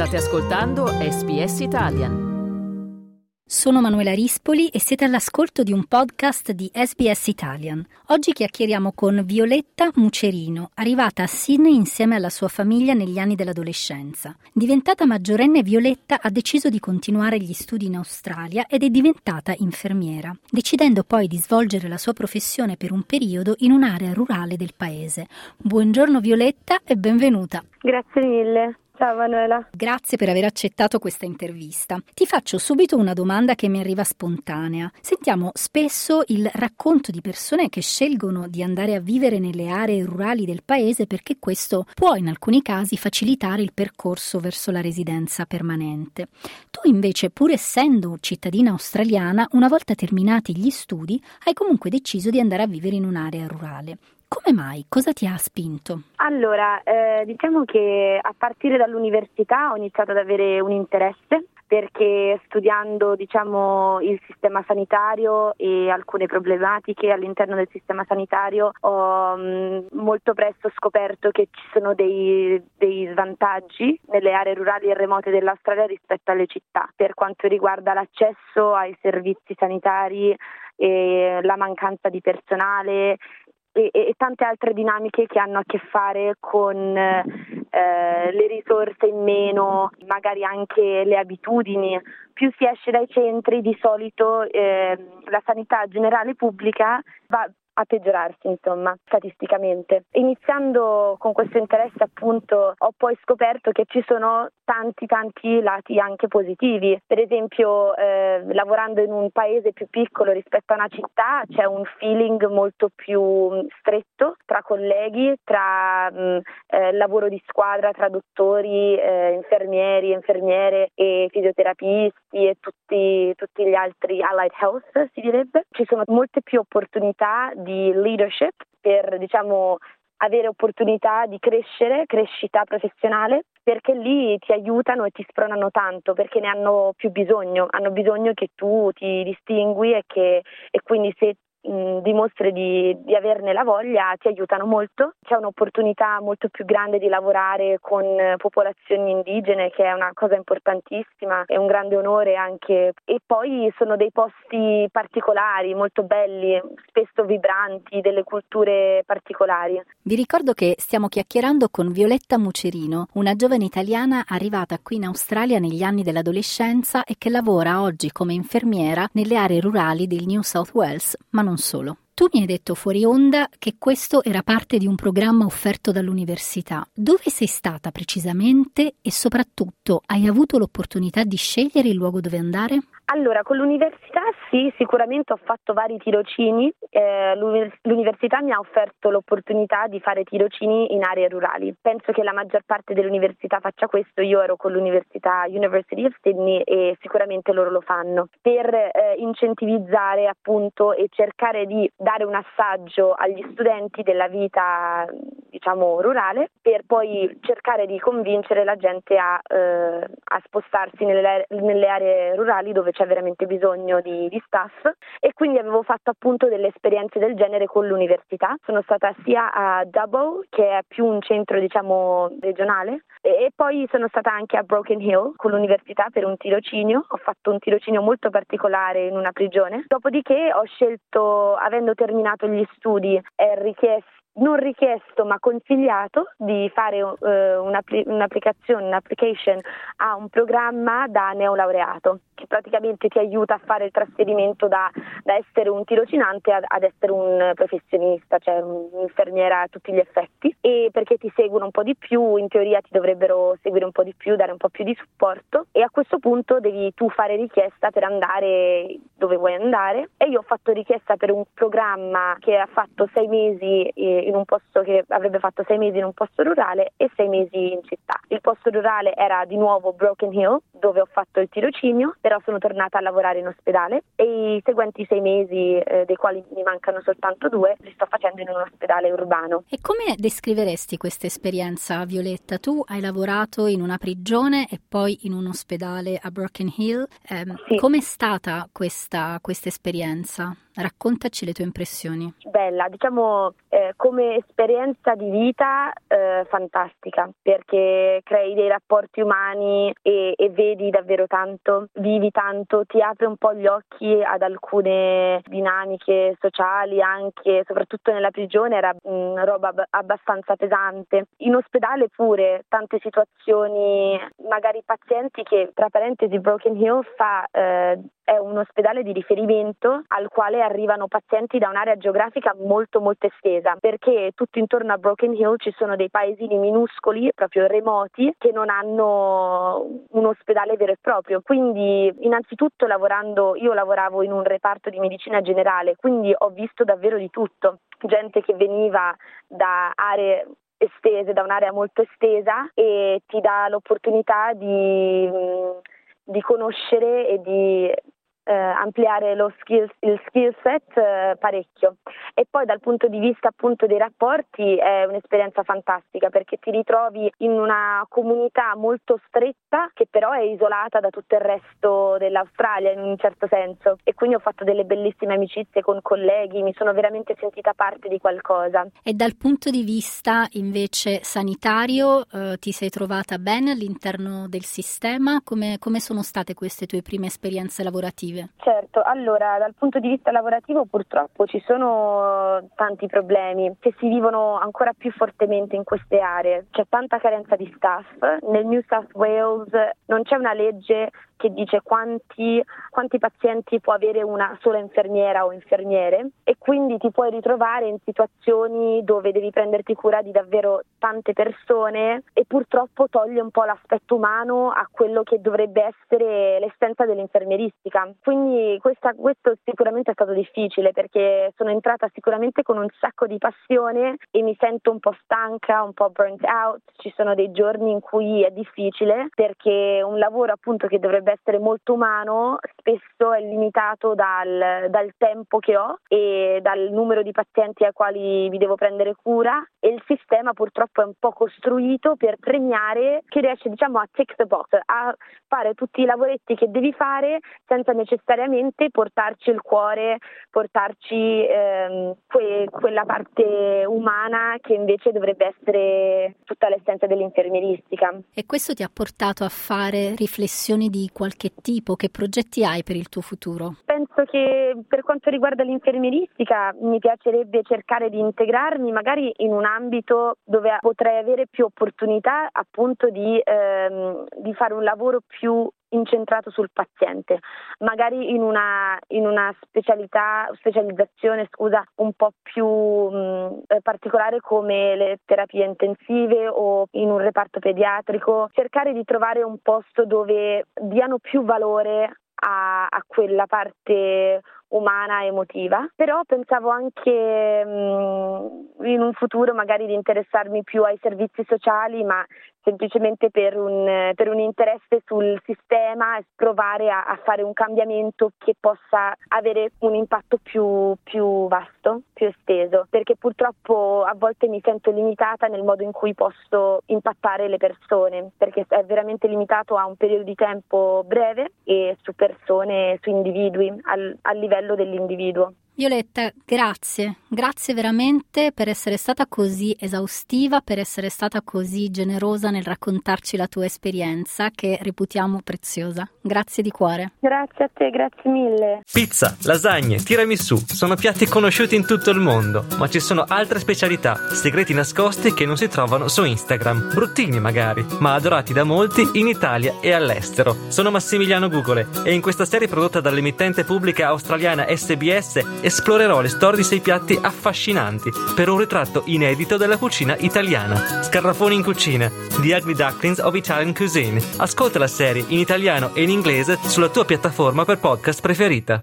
State ascoltando SBS Italian. Sono Manuela Rispoli e siete all'ascolto di un podcast di SBS Italian. Oggi chiacchieriamo con Violetta Mucerino, arrivata a Sydney insieme alla sua famiglia negli anni dell'adolescenza. Diventata maggiorenne, Violetta ha deciso di continuare gli studi in Australia ed è diventata infermiera, decidendo poi di svolgere la sua professione per un periodo in un'area rurale del paese. Buongiorno Violetta e benvenuta. Grazie mille. Ciao Manuela. Grazie per aver accettato questa intervista. Ti faccio subito una domanda che mi arriva spontanea. Sentiamo spesso il racconto di persone che scelgono di andare a vivere nelle aree rurali del paese perché questo può in alcuni casi facilitare il percorso verso la residenza permanente. Tu invece, pur essendo cittadina australiana, una volta terminati gli studi, hai comunque deciso di andare a vivere in un'area rurale. Come mai? Cosa ti ha spinto? Allora, eh, diciamo che a partire dall'università ho iniziato ad avere un interesse perché studiando diciamo, il sistema sanitario e alcune problematiche all'interno del sistema sanitario ho mm, molto presto scoperto che ci sono dei, dei, svantaggi nelle aree rurali e remote dell'Australia rispetto alle città per quanto riguarda l'accesso ai servizi sanitari e la mancanza di personale e, e, tante altre dinamiche che hanno a che fare con eh, le risorse in meno, magari anche le abitudini. Più si esce dai centri, di solito eh, la sanità generale pubblica va a peggiorarsi, insomma, statisticamente. Iniziando con questo interesse, appunto, ho poi scoperto che ci sono tanti tanti lati anche positivi. Per esempio, eh, lavorando in un paese più piccolo rispetto a una città c'è un feeling molto più mm, stretto tra colleghi, tra mh, mm, eh, lavoro di squadra, tra dottori, eh, infermieri, infermiere e fisioterapisti e tutti, tutti gli altri allied health, si direbbe. Ci sono molte più opportunità di leadership per diciamo avere opportunità di crescere, crescita professionale, perché lì ti aiutano e ti spronano tanto, perché ne hanno più bisogno, hanno bisogno che tu ti distingui e, che, e quindi se dimostri di, di, averne la voglia ti aiutano molto. C'è un'opportunità molto più grande di lavorare con popolazioni indigene che è una cosa importantissima, è un grande onore anche. E poi sono dei posti particolari, molto belli, spesso vibranti, delle culture particolari. Vi ricordo che stiamo chiacchierando con Violetta Mucerino, una giovane italiana arrivata qui in Australia negli anni dell'adolescenza e che lavora oggi come infermiera nelle aree rurali del New South Wales, ma non non solo. Tu mi hai detto fuori onda che questo era parte di un programma offerto dall'università. Dove sei stata precisamente e soprattutto hai avuto l'opportunità di scegliere il luogo dove andare? Allora, con l'università sì, sicuramente ho fatto vari tirocini. Eh, l'università mi ha offerto l'opportunità di fare tirocini in aree rurali. Penso che la maggior parte dell'università faccia questo. Io ero con l'Università University of Sydney e sicuramente loro lo fanno per eh, incentivizzare appunto e cercare di dare un assaggio agli studenti della vita diciamo rurale per poi cercare di convincere la gente a, eh, a spostarsi nelle, nelle aree rurali dove c'è c'è veramente bisogno di, di, staff e quindi avevo fatto appunto delle esperienze del genere con l'università. Sono stata sia a Dubbo, che è più un centro diciamo regionale, e poi sono stata anche a Broken Hill con l'università per un tirocinio. Ho fatto un tirocinio molto particolare in una prigione. Dopodiché ho scelto, avendo terminato gli studi, è richiesto non richiesto ma consigliato di fare uh, un'applicazione, un'application a un programma da neolaureato che praticamente ti aiuta a fare il trasferimento da, da essere un tirocinante ad, ad, essere un professionista, cioè un'infermiera a tutti gli effetti. E perché ti seguono un po' di più, in teoria ti dovrebbero seguire un po' di più, dare un po' più di supporto. E a questo punto devi tu fare richiesta per andare dove vuoi andare. E io ho fatto richiesta per un programma che ha fatto sei mesi in un posto che avrebbe fatto sei mesi in un posto rurale e sei mesi in città. Il posto rurale era di nuovo Broken Hill dove ho fatto il tirocinio però sono tornata a lavorare in ospedale e i seguenti sei mesi, eh, dei quali mi mancano soltanto due, li sto facendo in un ospedale urbano. E come descriveresti questa esperienza, Violetta? Tu hai lavorato in una prigione e poi in un ospedale a Broken Hill. Eh, sì. Com'è stata questa, questa esperienza? Raccontaci le tue impressioni. Bella, diciamo eh, come esperienza di vita eh, fantastica perché crei dei rapporti umani e, e, vedi davvero tanto, vivi tanto, ti apre un po' gli occhi ad alcune dinamiche sociali anche, soprattutto nella prigione era mh, mm, roba abbastanza pesante. In ospedale pure tante situazioni, magari pazienti che tra parentesi Broken Hill fa eh, è un ospedale di riferimento al quale arrivano pazienti da un'area geografica molto molto estesa perché tutto intorno a Broken Hill ci sono dei paesini minuscoli, proprio remoti, che non hanno un ospedale vero e proprio. Quindi innanzitutto lavorando, io lavoravo in un reparto di medicina generale, quindi ho visto davvero di tutto. Gente che veniva da aree estese, da un'area molto estesa e ti dà l'opportunità di, di conoscere e di eh, ampliare skills, il skill set eh, parecchio e poi dal punto di vista appunto dei rapporti è un'esperienza fantastica perché ti ritrovi in una comunità molto stretta che però è isolata da tutto il resto dell'Australia in un certo senso e quindi ho fatto delle bellissime amicizie con colleghi, mi sono veramente sentita parte di qualcosa. E dal punto di vista invece sanitario eh, ti sei trovata bene all'interno del sistema? Come, come sono state queste tue prime esperienze lavorative? Lavorative? Certo, allora dal punto di vista lavorativo purtroppo ci sono tanti problemi che si vivono ancora più fortemente in queste aree. C'è tanta carenza di staff, nel New South Wales non c'è una legge che dice quanti, quanti, pazienti può avere una sola infermiera o infermiere e quindi ti puoi ritrovare in situazioni dove devi prenderti cura di davvero tante persone e purtroppo toglie un po' l'aspetto umano a quello che dovrebbe essere l'essenza dell'infermieristica. Quindi questa, questo sicuramente è stato difficile perché sono entrata sicuramente con un sacco di passione e mi sento un po' stanca, un po' burnt out, ci sono dei giorni in cui è difficile perché un lavoro appunto che dovrebbe essere molto umano, spesso è limitato dal, dal tempo che ho e dal numero di pazienti ai quali vi devo prendere cura. E il sistema purtroppo è un po' costruito per premiare chi riesce diciamo a tick the box, a fare tutti i lavoretti che devi fare senza necessariamente portarci il cuore, portarci ehm, que- quella parte umana che invece dovrebbe essere tutta l'essenza dell'infermieristica. E questo ti ha portato a fare riflessioni di qualche tipo? Che progetti hai per il tuo futuro? Penso che per quanto riguarda l'infermieristica mi piacerebbe cercare di integrarmi magari in un ambito dove potrei avere più opportunità appunto di, ehm, di fare un lavoro più incentrato sul paziente, magari in una, in una specializzazione scusa, un po' più mh, eh, particolare come le terapie intensive o in un reparto pediatrico, cercare di trovare un posto dove diano più valore a, a quella parte umana emotiva, però pensavo anche mh, in un futuro magari di interessarmi più ai servizi sociali, ma semplicemente per un, per un interesse sul sistema e provare a, a, fare un cambiamento che possa avere un impatto più, più vasto, più esteso, perché purtroppo a volte mi sento limitata nel modo in cui posso impattare le persone, perché è veramente limitato a un periodo di tempo breve e su persone, su individui, al, al livello dell'individuo. Violetta, grazie, grazie veramente per essere stata così esaustiva, per essere stata così generosa nel raccontarci la tua esperienza che reputiamo preziosa. Grazie di cuore. Grazie a te, grazie mille. Pizza, lasagne, tiramisù sono piatti conosciuti in tutto il mondo, ma ci sono altre specialità, segreti nascosti che non si trovano su Instagram, bruttini magari, ma adorati da molti in Italia e all'estero. Sono Massimiliano Gugole e in questa serie prodotta dall'emittente pubblica australiana SBS esplorerò le storie di sei piatti affascinanti per un ritratto inedito della cucina italiana. Scarrafoni in cucina, The Ugly Ducklings of Italian Cuisine. Ascolta la serie in italiano e in inglese sulla tua piattaforma per podcast preferita.